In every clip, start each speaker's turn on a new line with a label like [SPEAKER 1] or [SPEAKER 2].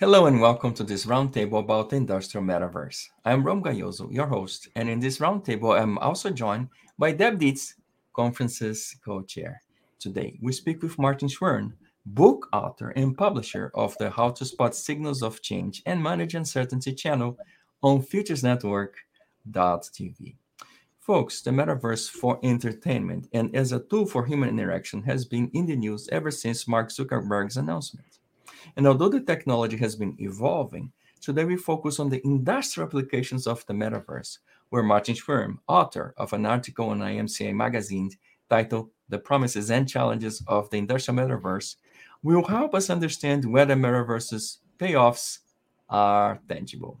[SPEAKER 1] Hello and welcome to this roundtable about the industrial metaverse. I'm Rom Gayoso, your host, and in this roundtable, I'm also joined by Deb Dietz, conference's co-chair. Today, we speak with Martin Schwirn, book author and publisher of the How to Spot Signals of Change and Manage Uncertainty channel on FuturesNetwork.tv. Folks, the metaverse for entertainment and as a tool for human interaction has been in the news ever since Mark Zuckerberg's announcement. And although the technology has been evolving, today we focus on the industrial applications of the metaverse, where Martin Schwirn, author of an article on IMCA magazine titled The Promises and Challenges of the Industrial Metaverse, will help us understand whether metaverse's payoffs are tangible.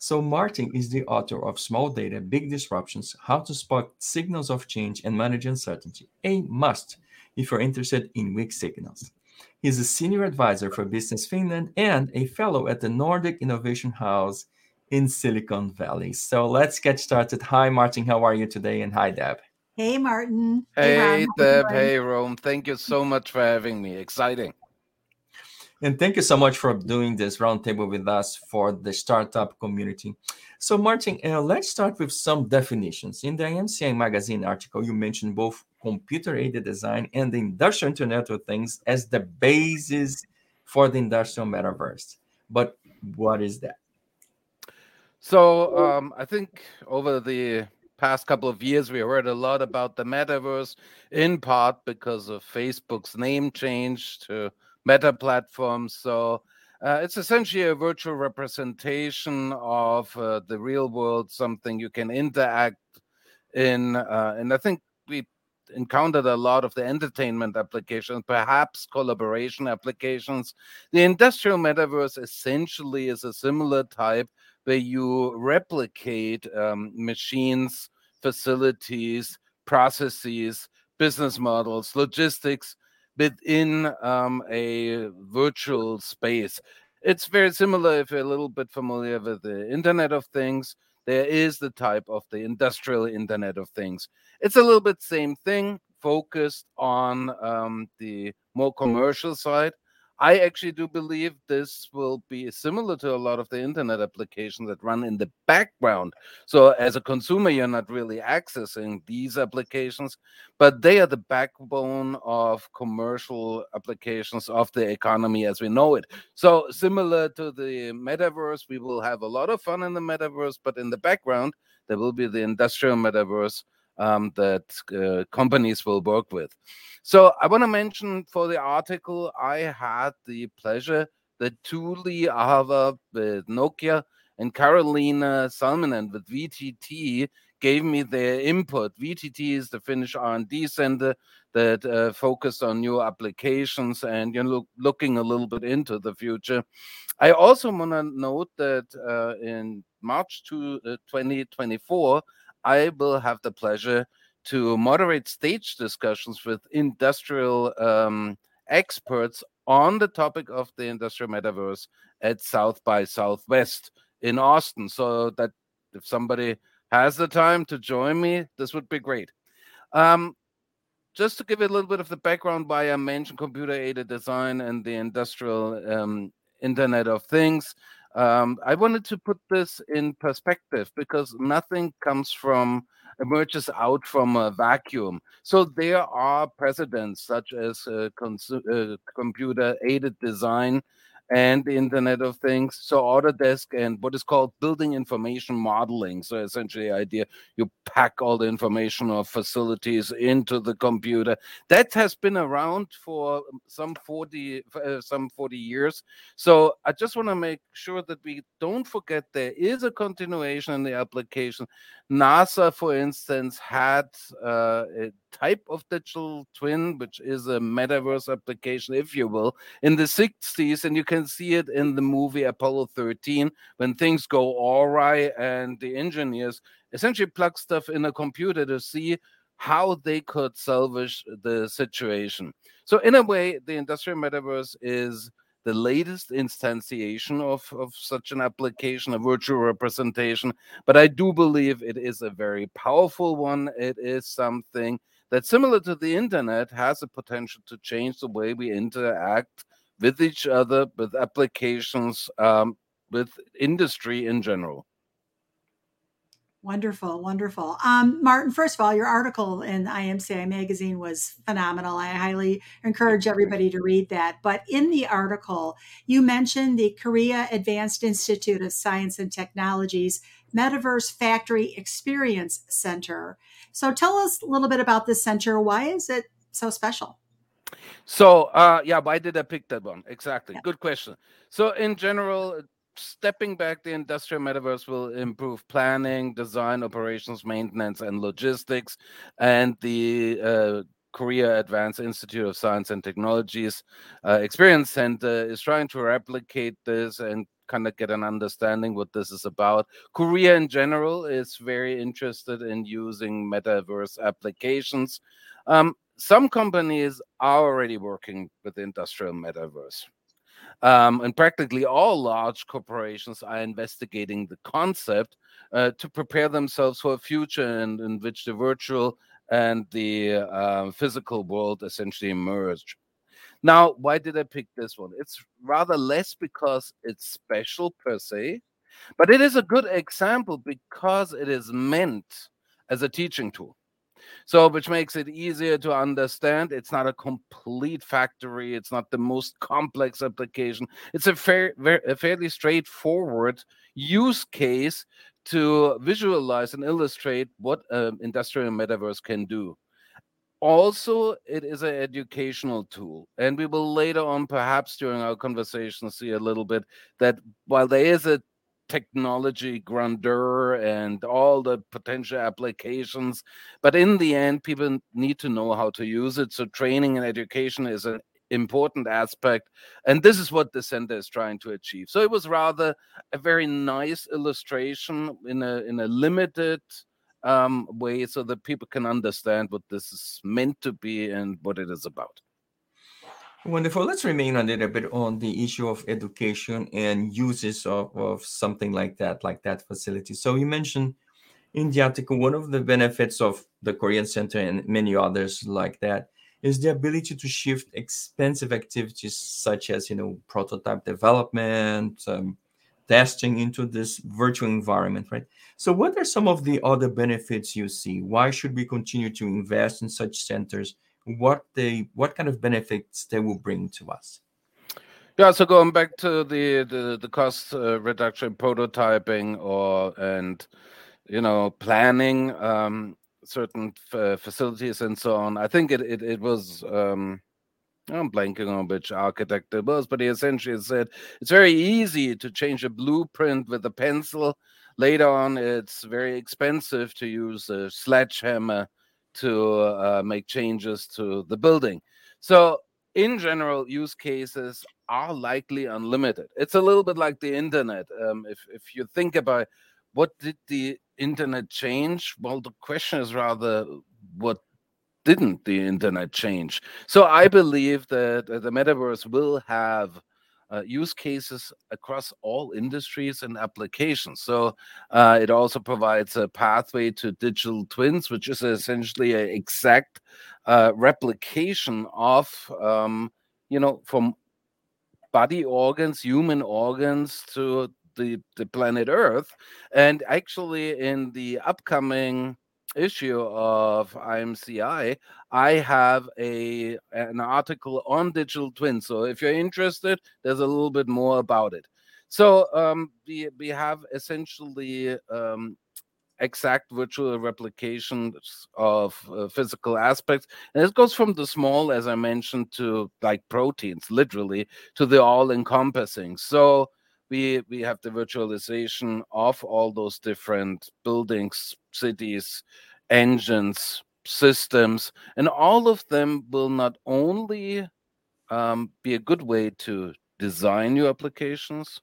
[SPEAKER 1] So, Martin is the author of Small Data, Big Disruptions How to Spot Signals of Change and Manage Uncertainty, a must if you're interested in weak signals. He's a senior advisor for Business Finland and a fellow at the Nordic Innovation House in Silicon Valley. So let's get started. Hi, Martin. How are you today? And hi, Deb.
[SPEAKER 2] Hey, Martin.
[SPEAKER 3] Hey, hey Deb. Hey, Rom. Thank you so much for having me. Exciting.
[SPEAKER 1] And thank you so much for doing this roundtable with us for the startup community. So, Martin, uh, let's start with some definitions. In the IMCA magazine article, you mentioned both computer aided design and the industrial Internet of Things as the basis for the industrial metaverse. But what is that?
[SPEAKER 3] So, um, I think over the past couple of years, we heard a lot about the metaverse, in part because of Facebook's name change to Meta platform. So, uh, it's essentially a virtual representation of uh, the real world, something you can interact in. Uh, and I think we encountered a lot of the entertainment applications, perhaps collaboration applications. The industrial metaverse essentially is a similar type where you replicate um, machines, facilities, processes, business models, logistics within um, a virtual space. It's very similar if you're a little bit familiar with the Internet of Things. There is the type of the industrial Internet of Things. It's a little bit same thing, focused on um, the more commercial side. I actually do believe this will be similar to a lot of the internet applications that run in the background. So, as a consumer, you're not really accessing these applications, but they are the backbone of commercial applications of the economy as we know it. So, similar to the metaverse, we will have a lot of fun in the metaverse, but in the background, there will be the industrial metaverse um, that uh, companies will work with. So I want to mention for the article, I had the pleasure that Tuuli Ahava with Nokia and Carolina Salminen with VTT gave me their input. VTT is the Finnish R&D center that uh, focused on new applications and you know look, looking a little bit into the future. I also want to note that uh, in March to, uh, 2024, I will have the pleasure to moderate stage discussions with industrial um, experts on the topic of the industrial metaverse at South by Southwest in Austin. So that if somebody has the time to join me, this would be great. Um, just to give you a little bit of the background why I mentioned computer aided design and the industrial um, Internet of Things. Um, I wanted to put this in perspective because nothing comes from emerges out from a vacuum. So there are precedents such as uh, uh, computer aided design and the Internet of Things. So Autodesk and what is called building information modeling. So essentially, the idea you pack all the information of facilities into the computer. That has been around for some 40 uh, some 40 years. So I just want to make sure that we don't forget there is a continuation in the application. NASA, for instance, had uh, type of digital twin, which is a metaverse application, if you will, in the 60s. And you can see it in the movie Apollo 13 when things go awry and the engineers essentially plug stuff in a computer to see how they could salvage the situation. So, in a way, the industrial metaverse is the latest instantiation of, of such an application, a virtual representation. But I do believe it is a very powerful one. It is something that, similar to the internet, has a potential to change the way we interact with each other, with applications, um, with industry in general.
[SPEAKER 2] Wonderful, wonderful. Um, Martin, first of all, your article in IMCI magazine was phenomenal. I highly encourage everybody to read that. But in the article, you mentioned the Korea Advanced Institute of Science and Technologies Metaverse Factory Experience Center. So tell us a little bit about this center. Why is it so special?
[SPEAKER 3] So, uh, yeah, why did I pick that one? Exactly. Yeah. Good question. So, in general, stepping back, the industrial metaverse will improve planning, design, operations, maintenance, and logistics. And the uh, Korea Advanced Institute of Science and Technologies uh, Experience Center is trying to replicate this and kind of get an understanding what this is about. Korea in general is very interested in using metaverse applications. Um, some companies are already working with the industrial metaverse. Um, and practically all large corporations are investigating the concept uh, to prepare themselves for a future in, in which the virtual and the uh, physical world essentially merge. Now, why did I pick this one? It's rather less because it's special per se, but it is a good example because it is meant as a teaching tool. So, which makes it easier to understand. It's not a complete factory. It's not the most complex application. It's a, fair, a fairly straightforward use case to visualize and illustrate what an industrial metaverse can do. Also, it is an educational tool. And we will later on, perhaps during our conversation, see a little bit that while there is a technology grandeur and all the potential applications. But in the end, people need to know how to use it. So training and education is an important aspect. And this is what the center is trying to achieve. So it was rather a very nice illustration in a in a limited um, way so that people can understand what this is meant to be and what it is about.
[SPEAKER 1] Wonderful. Let's remain a little bit on the issue of education and uses of, of something like that, like that facility. So you mentioned in the article, one of the benefits of the Korean Center and many others like that is the ability to shift expensive activities such as, you know, prototype development, um, testing into this virtual environment, right? So what are some of the other benefits you see? Why should we continue to invest in such centers? What they what kind of benefits they will bring to us
[SPEAKER 3] yeah so going back to the the, the cost uh, reduction prototyping or and you know planning um, certain f- facilities and so on i think it it, it was um, I'm blanking on which architect it was, but he essentially said it's very easy to change a blueprint with a pencil. Later on, it's very expensive to use a sledgehammer to uh, make changes to the building. So, in general, use cases are likely unlimited. It's a little bit like the internet. Um, if if you think about what did the internet change, well, the question is rather what didn't the internet change? So I believe that the metaverse will have uh, use cases across all industries and applications. So uh, it also provides a pathway to digital twins, which is essentially an exact uh, replication of, um, you know, from body organs, human organs to the, the planet Earth. And actually, in the upcoming issue of IMCI, I have a an article on digital twins. So if you're interested, there's a little bit more about it. So um, we we have essentially um, exact virtual replications of uh, physical aspects and it goes from the small as i mentioned to like proteins literally to the all encompassing so we we have the virtualization of all those different buildings cities engines, systems, and all of them will not only um, be a good way to design your applications,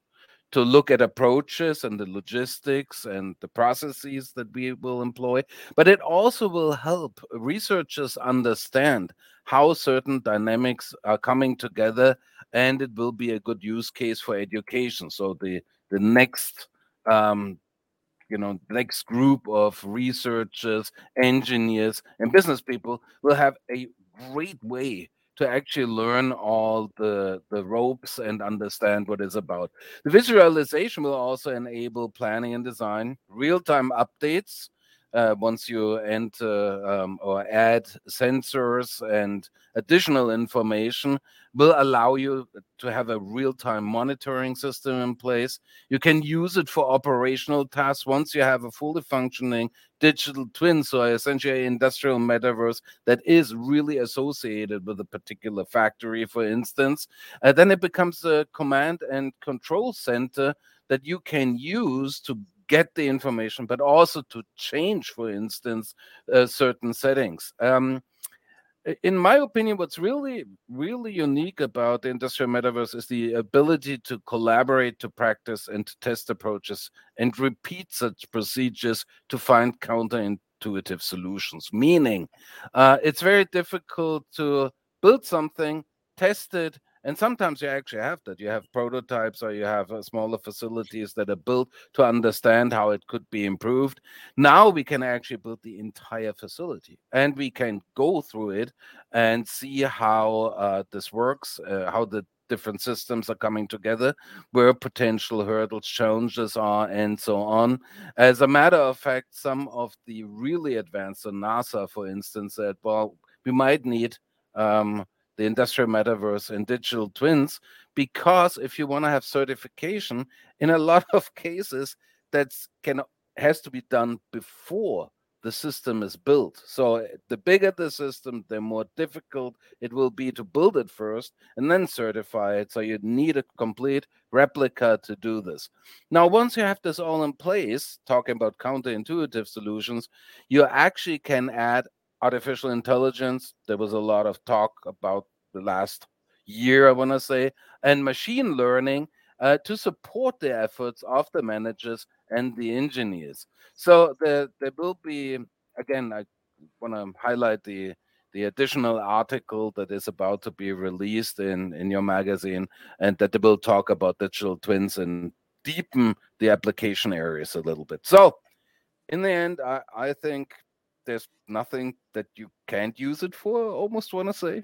[SPEAKER 3] to look at approaches and the logistics and the processes that we will employ, but it also will help researchers understand how certain dynamics are coming together and it will be a good use case for education. So the the next um, you know next group of researchers engineers and business people will have a great way to actually learn all the, the ropes and understand what it's about. The visualization will also enable planning and design, real time updates once you enter um, or add sensors and additional information will allow you to have a real-time monitoring system in place. You can use it for operational tasks once you have a fully functioning digital twin so essentially an industrial metaverse that is really associated with a particular factory for instance. Uh, then it becomes a command and control center that you can use to get the information, but also to change, for instance, uh, certain settings. Um, in my opinion, what's really, really unique about the industrial metaverse is the ability to collaborate, to practice, and to test approaches and repeat such procedures to find counterintuitive solutions. Meaning, uh, it's very difficult to build something, test it, and sometimes you actually have that. You have prototypes or you have uh, smaller facilities that are built to understand how it could be improved. Now we can actually build the entire facility and we can go through it and see how uh, this works, uh, how the different systems are coming together, where potential hurdles, challenges are, and so on. As a matter of fact, some of the really advanced, so NASA, for instance, said, well, we might need um, the industrial metaverse and digital twins because if you want to have certification in a lot of cases that's can has to be done before the system is built. So the bigger the system the more difficult it will be to build it first and then certify it. So you need a complete replica to do this. Now once you have this all in place talking about counterintuitive solutions you actually can add artificial intelligence. There was a lot of talk about the last year, I want to say, and machine learning uh, to support the efforts of the managers and the engineers. So there, there will be, again, I want to highlight the the additional article that is about to be released in, in your magazine, and that they will talk about digital twins and deepen the application areas a little bit. So, in the end, I, I think there's nothing that you can't use it for. Almost want to say.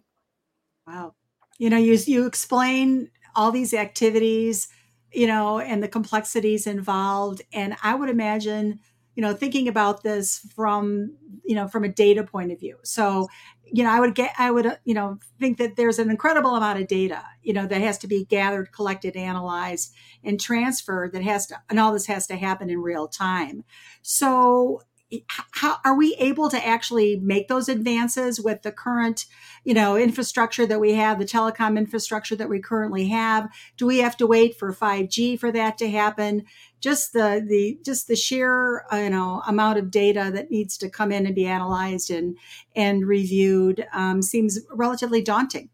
[SPEAKER 2] Wow, you know, you you explain all these activities, you know, and the complexities involved, and I would imagine, you know, thinking about this from you know from a data point of view. So, you know, I would get, I would, uh, you know, think that there's an incredible amount of data, you know, that has to be gathered, collected, analyzed, and transferred. That has to, and all this has to happen in real time. So, how are we able to actually make those advances with the current you know infrastructure that we have the telecom infrastructure that we currently have? Do we have to wait for 5g for that to happen? Just the the just the sheer you know amount of data that needs to come in and be analyzed and and reviewed um, seems relatively daunting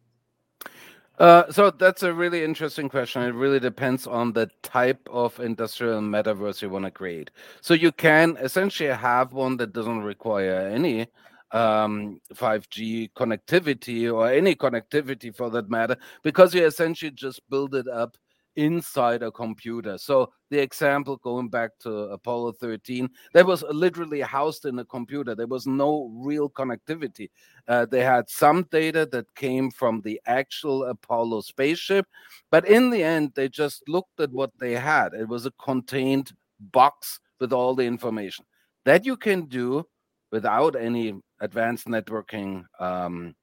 [SPEAKER 3] uh, so that's a really interesting question. It really depends on the type of industrial metaverse you want to create. So you can essentially have one that doesn't require any um, 5G connectivity or any connectivity for that matter, because you essentially just build it up inside a computer. So the example going back to Apollo 13, that was literally housed in a computer. There was no real connectivity. Uh, they had some data that came from the actual Apollo spaceship, but in the end, they just looked at what they had. It was a contained box with all the information that you can do without any advanced networking um,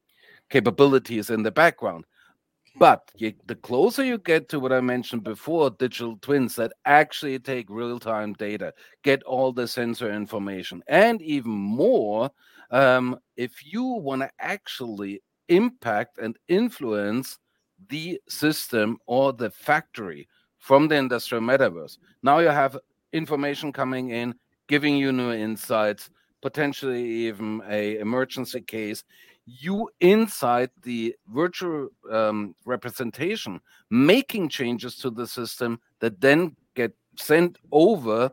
[SPEAKER 3] capabilities in the background. But you, the closer you get to what I mentioned before, digital twins that actually take real time data, get all the sensor information, and even more, um, if you want to actually impact and influence the system or the factory from the industrial metaverse, now you have information coming in, giving you new insights, potentially even a emergency case you inside the virtual um, representation making changes to the system that then get sent over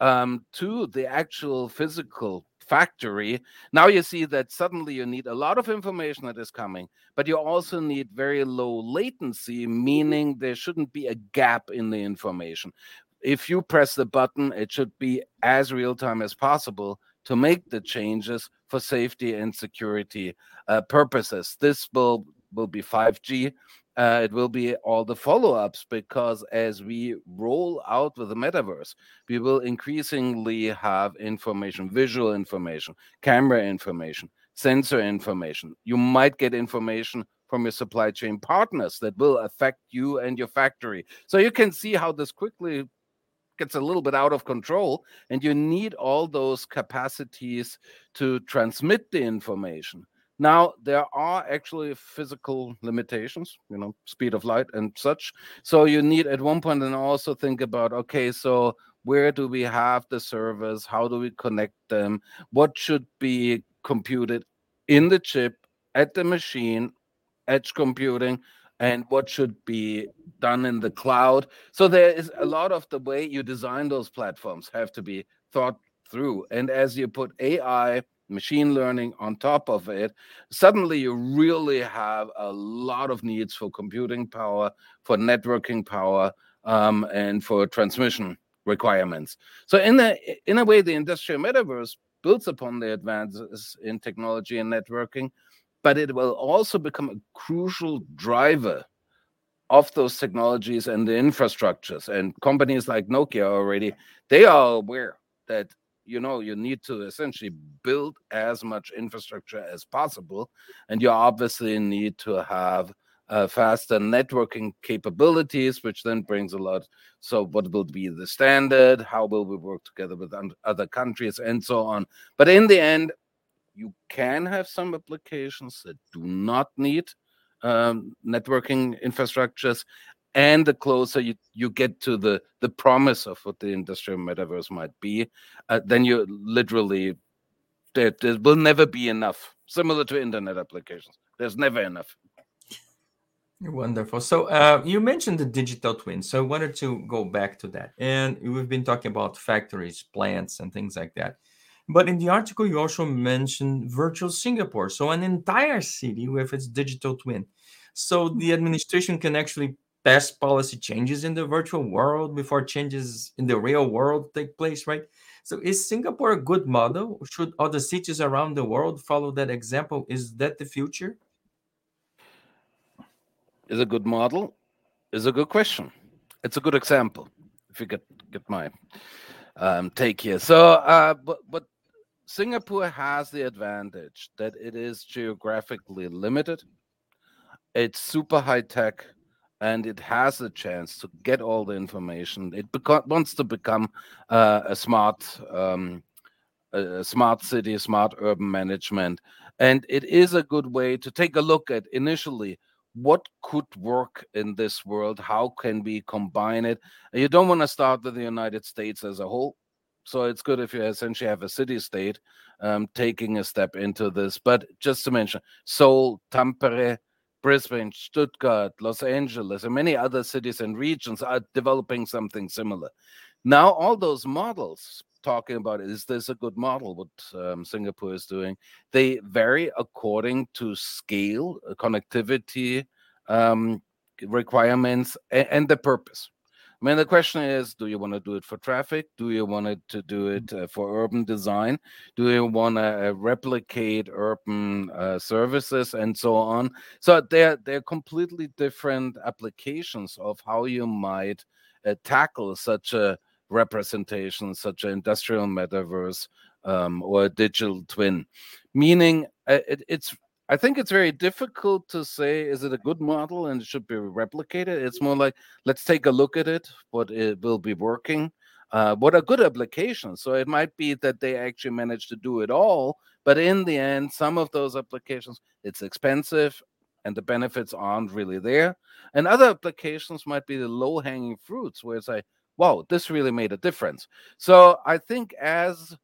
[SPEAKER 3] um, to the actual physical factory. Now you see that suddenly you need a lot of information that is coming but you also need very low latency meaning there shouldn't be a gap in the information. If you press the button it should be as real time as possible to make the changes for safety and security uh, purposes. This will will be 5G. Uh, it will be all the follow-ups because as we roll out with the metaverse, we will increasingly have information, visual information, camera information, sensor information. You might get information from your supply chain partners that will affect you and your factory. So you can see how this quickly gets a little bit out of control and you need all those capacities to transmit the information. Now there are actually physical limitations you know speed of light and such. So you need at one point and also think about okay so where do we have the servers? How do we connect them? What should be computed in the chip at the machine edge computing and what should be done in the cloud. So there is a lot of the way you design those platforms have to be thought through. And as you put AI, machine learning on top of it, suddenly you really have a lot of needs for computing power, for networking power, um, and for transmission requirements. So in a in a way, the industrial metaverse builds upon the advances in technology and networking but it will also become a crucial driver of those technologies and the infrastructures. And companies like Nokia already, they are aware that you know you need to essentially build as much infrastructure as possible, and you obviously need to have uh, faster networking capabilities, which then brings a lot. So, what will be the standard? How will we work together with other countries, and so on? But in the end, you can have some applications that do not need um, networking infrastructures and the closer you, you get to the the promise of what the industrial metaverse might be uh, then you literally there, there will never be enough similar to internet applications there's never enough
[SPEAKER 1] Wonderful. So uh, you mentioned the digital twin. So I wanted to go back to that. And we've been talking about factories, plants, and things like that. But in the article, you also mentioned virtual Singapore. So, an entire city with its digital twin. So, the administration can actually pass policy changes in the virtual world before changes in the real world take place, right? So, is Singapore a good model? Should other cities around the world follow that example? Is that the future?
[SPEAKER 3] Is a good model? Is a good question. It's a good example. If you get get my um, take here. So, uh, but but Singapore has the advantage that it is geographically limited. It's super high tech and it has a chance to get all the information. It wants to become uh, a smart, um, a smart city, smart urban management, and it is a good way to take a look at initially what could work in this world. How can we combine it? You don't want to start with the United States as a whole so it's good if you essentially have a city state um, taking a step into this. But just to mention, Seoul, Tampere, Brisbane, Stuttgart, Los Angeles, and many other cities and regions are developing something similar. Now, all those models talking about is this a good model what um, singapore is doing they vary according to scale connectivity um, requirements and, and the purpose I mean, the question is do you want to do it for traffic? Do you want it to do it uh, for urban design? Do you want to uh, replicate urban uh, services and so on? So they're, they're completely different applications of how you might uh, tackle such a representation, such an industrial metaverse um, or a digital twin. Meaning, uh, it, it's I think it's very difficult to say is it a good model and it should be replicated. It's more like let's take a look at it, what it will be working, uh, what are good applications. So it might be that they actually managed to do it all, but in the end, some of those applications it's expensive and the benefits aren't really there, and other applications might be the low hanging fruits where it's like, wow, this really made a difference. So I think as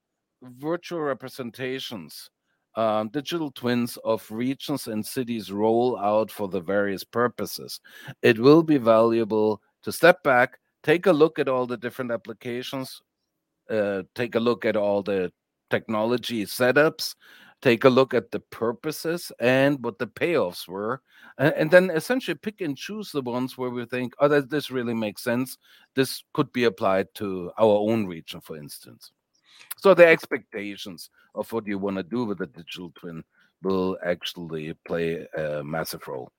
[SPEAKER 3] virtual representations um, digital twins of regions and cities roll out for the various purposes. It will be valuable to step back, take a look at all the different applications, uh, take a look at all the technology setups, take a look at the purposes and what the payoffs were, and, and then essentially pick and choose the ones where we think, oh, that this really makes sense. This could be applied to our own region, for instance. So the expectations of what you want to do with a digital twin will actually play a massive role.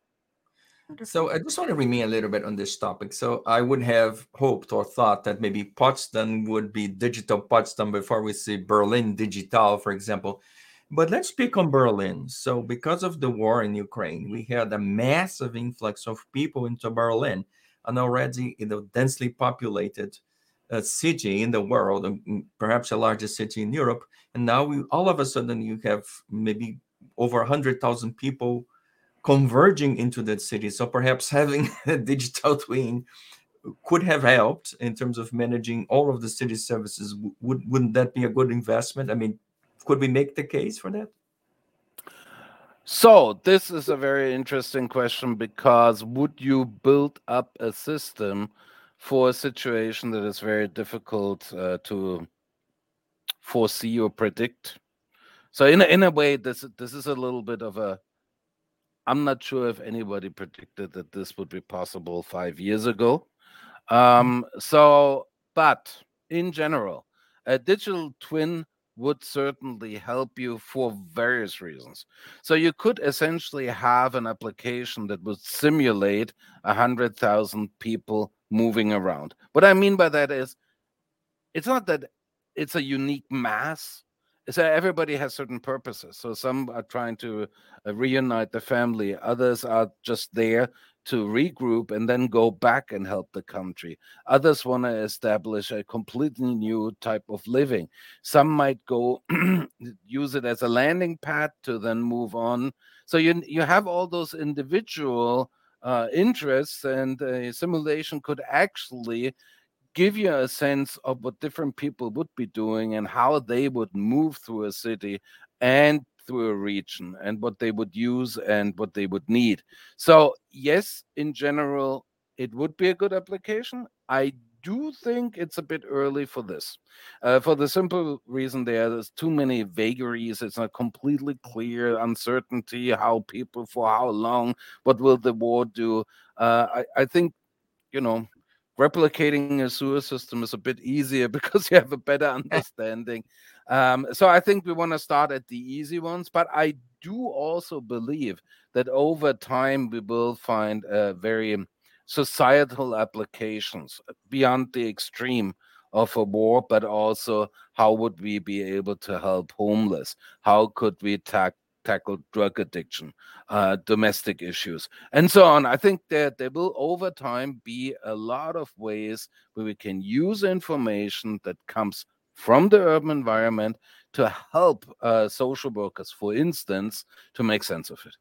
[SPEAKER 1] So I just want to remain a little bit on this topic. So I would have hoped or thought that maybe Potsdam would be digital Potsdam before we see Berlin digital, for example. But let's speak on Berlin. So because of the war in Ukraine, we had a massive influx of people into Berlin, an already you know densely populated uh, city in the world, perhaps the largest city in Europe. And now we all of a sudden you have maybe over hundred thousand people converging into that city. So perhaps having a digital twin could have helped in terms of managing all of the city services. Would wouldn't that be a good investment? I mean, could we make the case for that?
[SPEAKER 3] So this is a very interesting question because would you build up a system for a situation that is very difficult uh, to foresee or predict? So in a, in a way, this this is a little bit of a I'm not sure if anybody predicted that this would be possible five years ago. Um, so, but in general, a digital twin would certainly help you for various reasons. So you could essentially have an application that would simulate a hundred thousand people moving around. What I mean by that is, it's not that it's a unique mass so everybody has certain purposes. So some are trying to uh, reunite the family, others are just there to regroup and then go back and help the country. Others want to establish a completely new type of living. Some might go use it as a landing pad to then move on. So you you have all those individual uh, interests, and a simulation could actually give you a sense of what different people would be doing and how they would move through a city and through a region and what they would use and what they would need. So, yes, in general, it would be a good application. I do think it's a bit early for this, uh, for the simple reason there, there's too many vagaries. It's not completely clear, uncertainty, how people for how long, what will the war do. Uh, I, I think, you know, replicating a sewer system is a bit easier because you have a better understanding. um, so I think we want to start at the easy ones, but I do also believe that over time we will find a very societal applications beyond the extreme of a war, but also how would we be able to help homeless? How could we tackle tackle drug addiction, uh, domestic issues, and so on. I think that there will, over time, be a lot of ways where we can use information that comes from the urban environment to help uh, social workers, for instance, to make sense of it.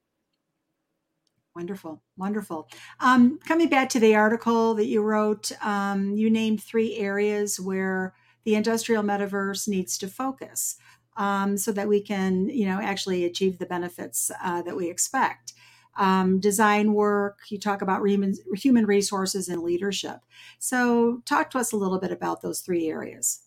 [SPEAKER 2] Wonderful, wonderful. Um, coming back to the article that you wrote, um, you named three areas where the industrial metaverse needs to focus um, so that we can, you know, actually achieve the benefits uh, that we expect. Um, design work, you talk about human, human resources and leadership. So, talk to us a little bit about those three areas.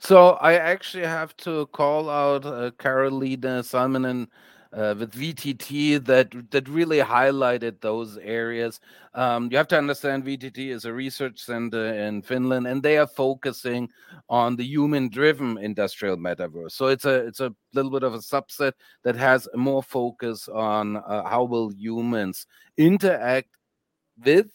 [SPEAKER 3] So, I actually have to call out uh, Carolina Salminen uh, with VTT that that really highlighted those areas. Um, you have to understand VTT is a research center in Finland, and they are focusing on the human-driven industrial metaverse. So it's a it's a little bit of a subset that has more focus on uh, how will humans interact with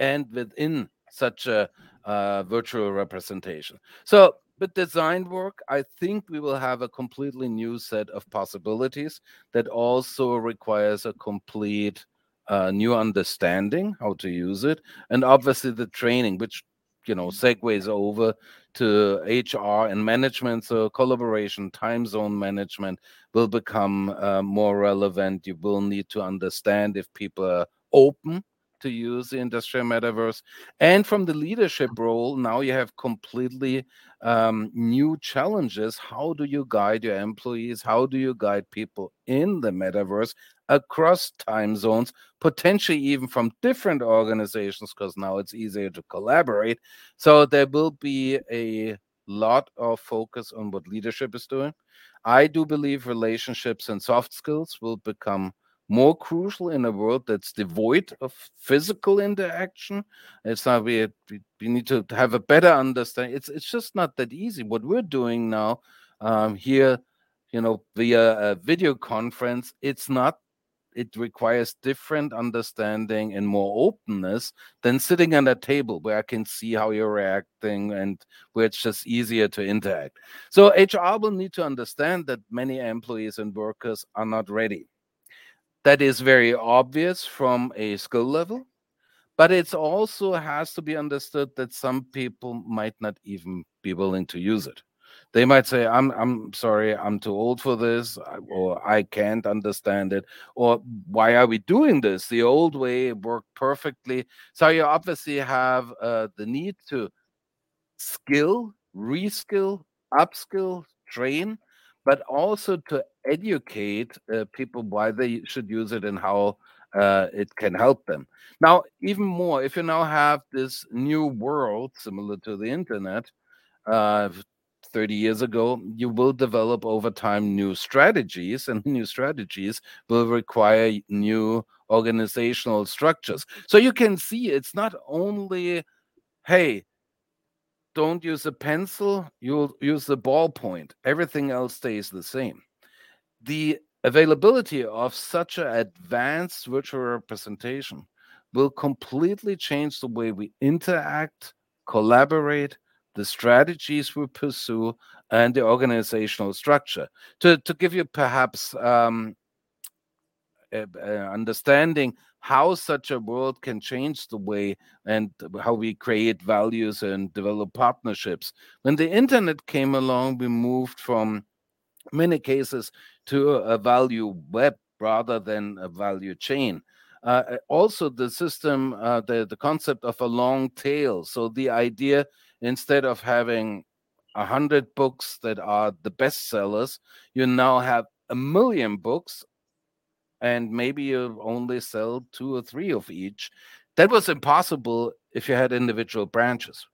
[SPEAKER 3] and within such a uh, virtual representation. So with design work, I think we will have a completely new set of possibilities that also requires a complete uh, new understanding how to use it, and obviously the training, which you know segues over to HR and management. So collaboration, time zone management will become uh, more relevant. You will need to understand if people are open to use the industrial metaverse. And from the leadership role, now you have completely um, new challenges. How do you guide your employees? How do you guide people in the metaverse across time zones, potentially even from different organizations, because now it's easier to collaborate. So there will be a lot of focus on what leadership is doing. I do believe relationships and soft skills will become more crucial in a world that's devoid of physical interaction. It's not we, we need to have a better understanding. It's it's just not that easy. What we're doing now um, here, you know, via a video conference, it's not it requires different understanding and more openness than sitting at a table where I can see how you're reacting and where it's just easier to interact. So HR will need to understand that many employees and workers are not ready. That is very obvious from a skill level, but it also has to be understood that some people might not even be willing to use it. They might say i'm i'm sorry i'm too old for this or i can't understand it or why are we doing this? The old way worked perfectly. So you obviously have uh, the need to skill reskill upskill train but also to educate uh, people why they should use it and how uh, it can help them. Now, even more, if you now have this new world similar to the internet, uh, 30 years ago, you will develop over time new strategies, and new strategies will require new organizational structures. So you can see it's not only, hey, don't use a pencil, you'll use the ballpoint. Everything else stays the same. The availability of such an advanced virtual representation will completely change the way we interact, collaborate, the strategies we pursue, and the organizational structure. To, to give you perhaps um, understanding how such a world can change the way and how we create values and develop partnerships. When the internet came along, we moved from many cases to a value web rather than a value chain. Uh, also, the system, uh, the, the concept of a long tail. So, the idea instead of having a hundred books that are the best sellers, you now have a million books, and maybe you only sell two or three of each. That was impossible if you had individual branches.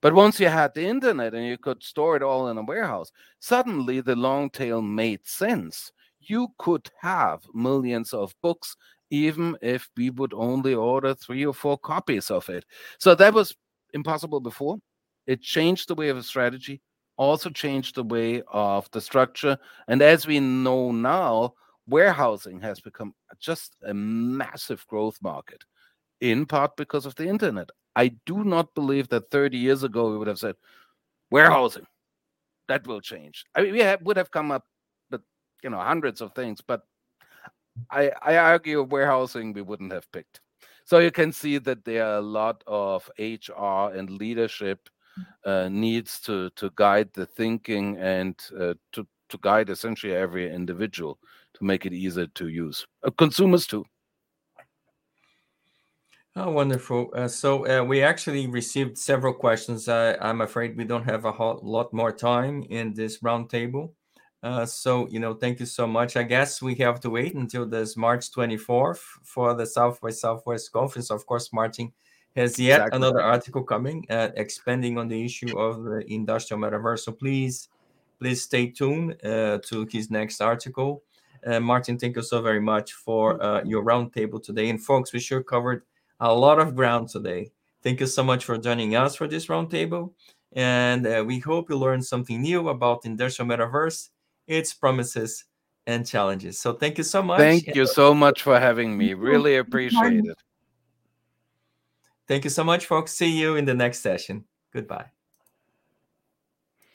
[SPEAKER 3] But once you had the internet and you could store it all in a warehouse, suddenly the long tail made sense. You could have millions of books, even if we would only order three or four copies of it. So that was impossible before. It changed the way of strategy, also changed the way of the structure. And as we know now, warehousing has become just a massive growth market, in part because of the internet. I do not believe that 30 years ago we would have said, warehousing, that will change. I mean, we have, would have come up with, you know, hundreds of things, but I, I argue warehousing we wouldn't have picked. So you can see that there are a lot of HR and leadership uh, needs to to guide the thinking and uh, to to guide essentially every individual to make it easier to use. Uh, consumers too.
[SPEAKER 1] Oh, wonderful. Uh, so uh, we actually received several questions. I'm afraid we don't have a lot more time in this roundtable. Uh, so, you know, thank you so much. I guess we have to wait until this March 24th for the South by Southwest conference. Of course, Martin has yet exactly. another article coming uh, expanding on the issue of the industrial metaverse. So please, please stay tuned uh, to his next article. Uh, Martin, thank you so very much for uh, your roundtable today. And folks, we sure covered a lot of ground today. Thank you so much for joining us for this roundtable. And uh, we hope you learned something new about industrial metaverse, its promises and challenges. So thank you so much.
[SPEAKER 3] Thank you so much for having me. Really appreciate it.
[SPEAKER 1] Thank you so much, folks. See you in the next session. Goodbye.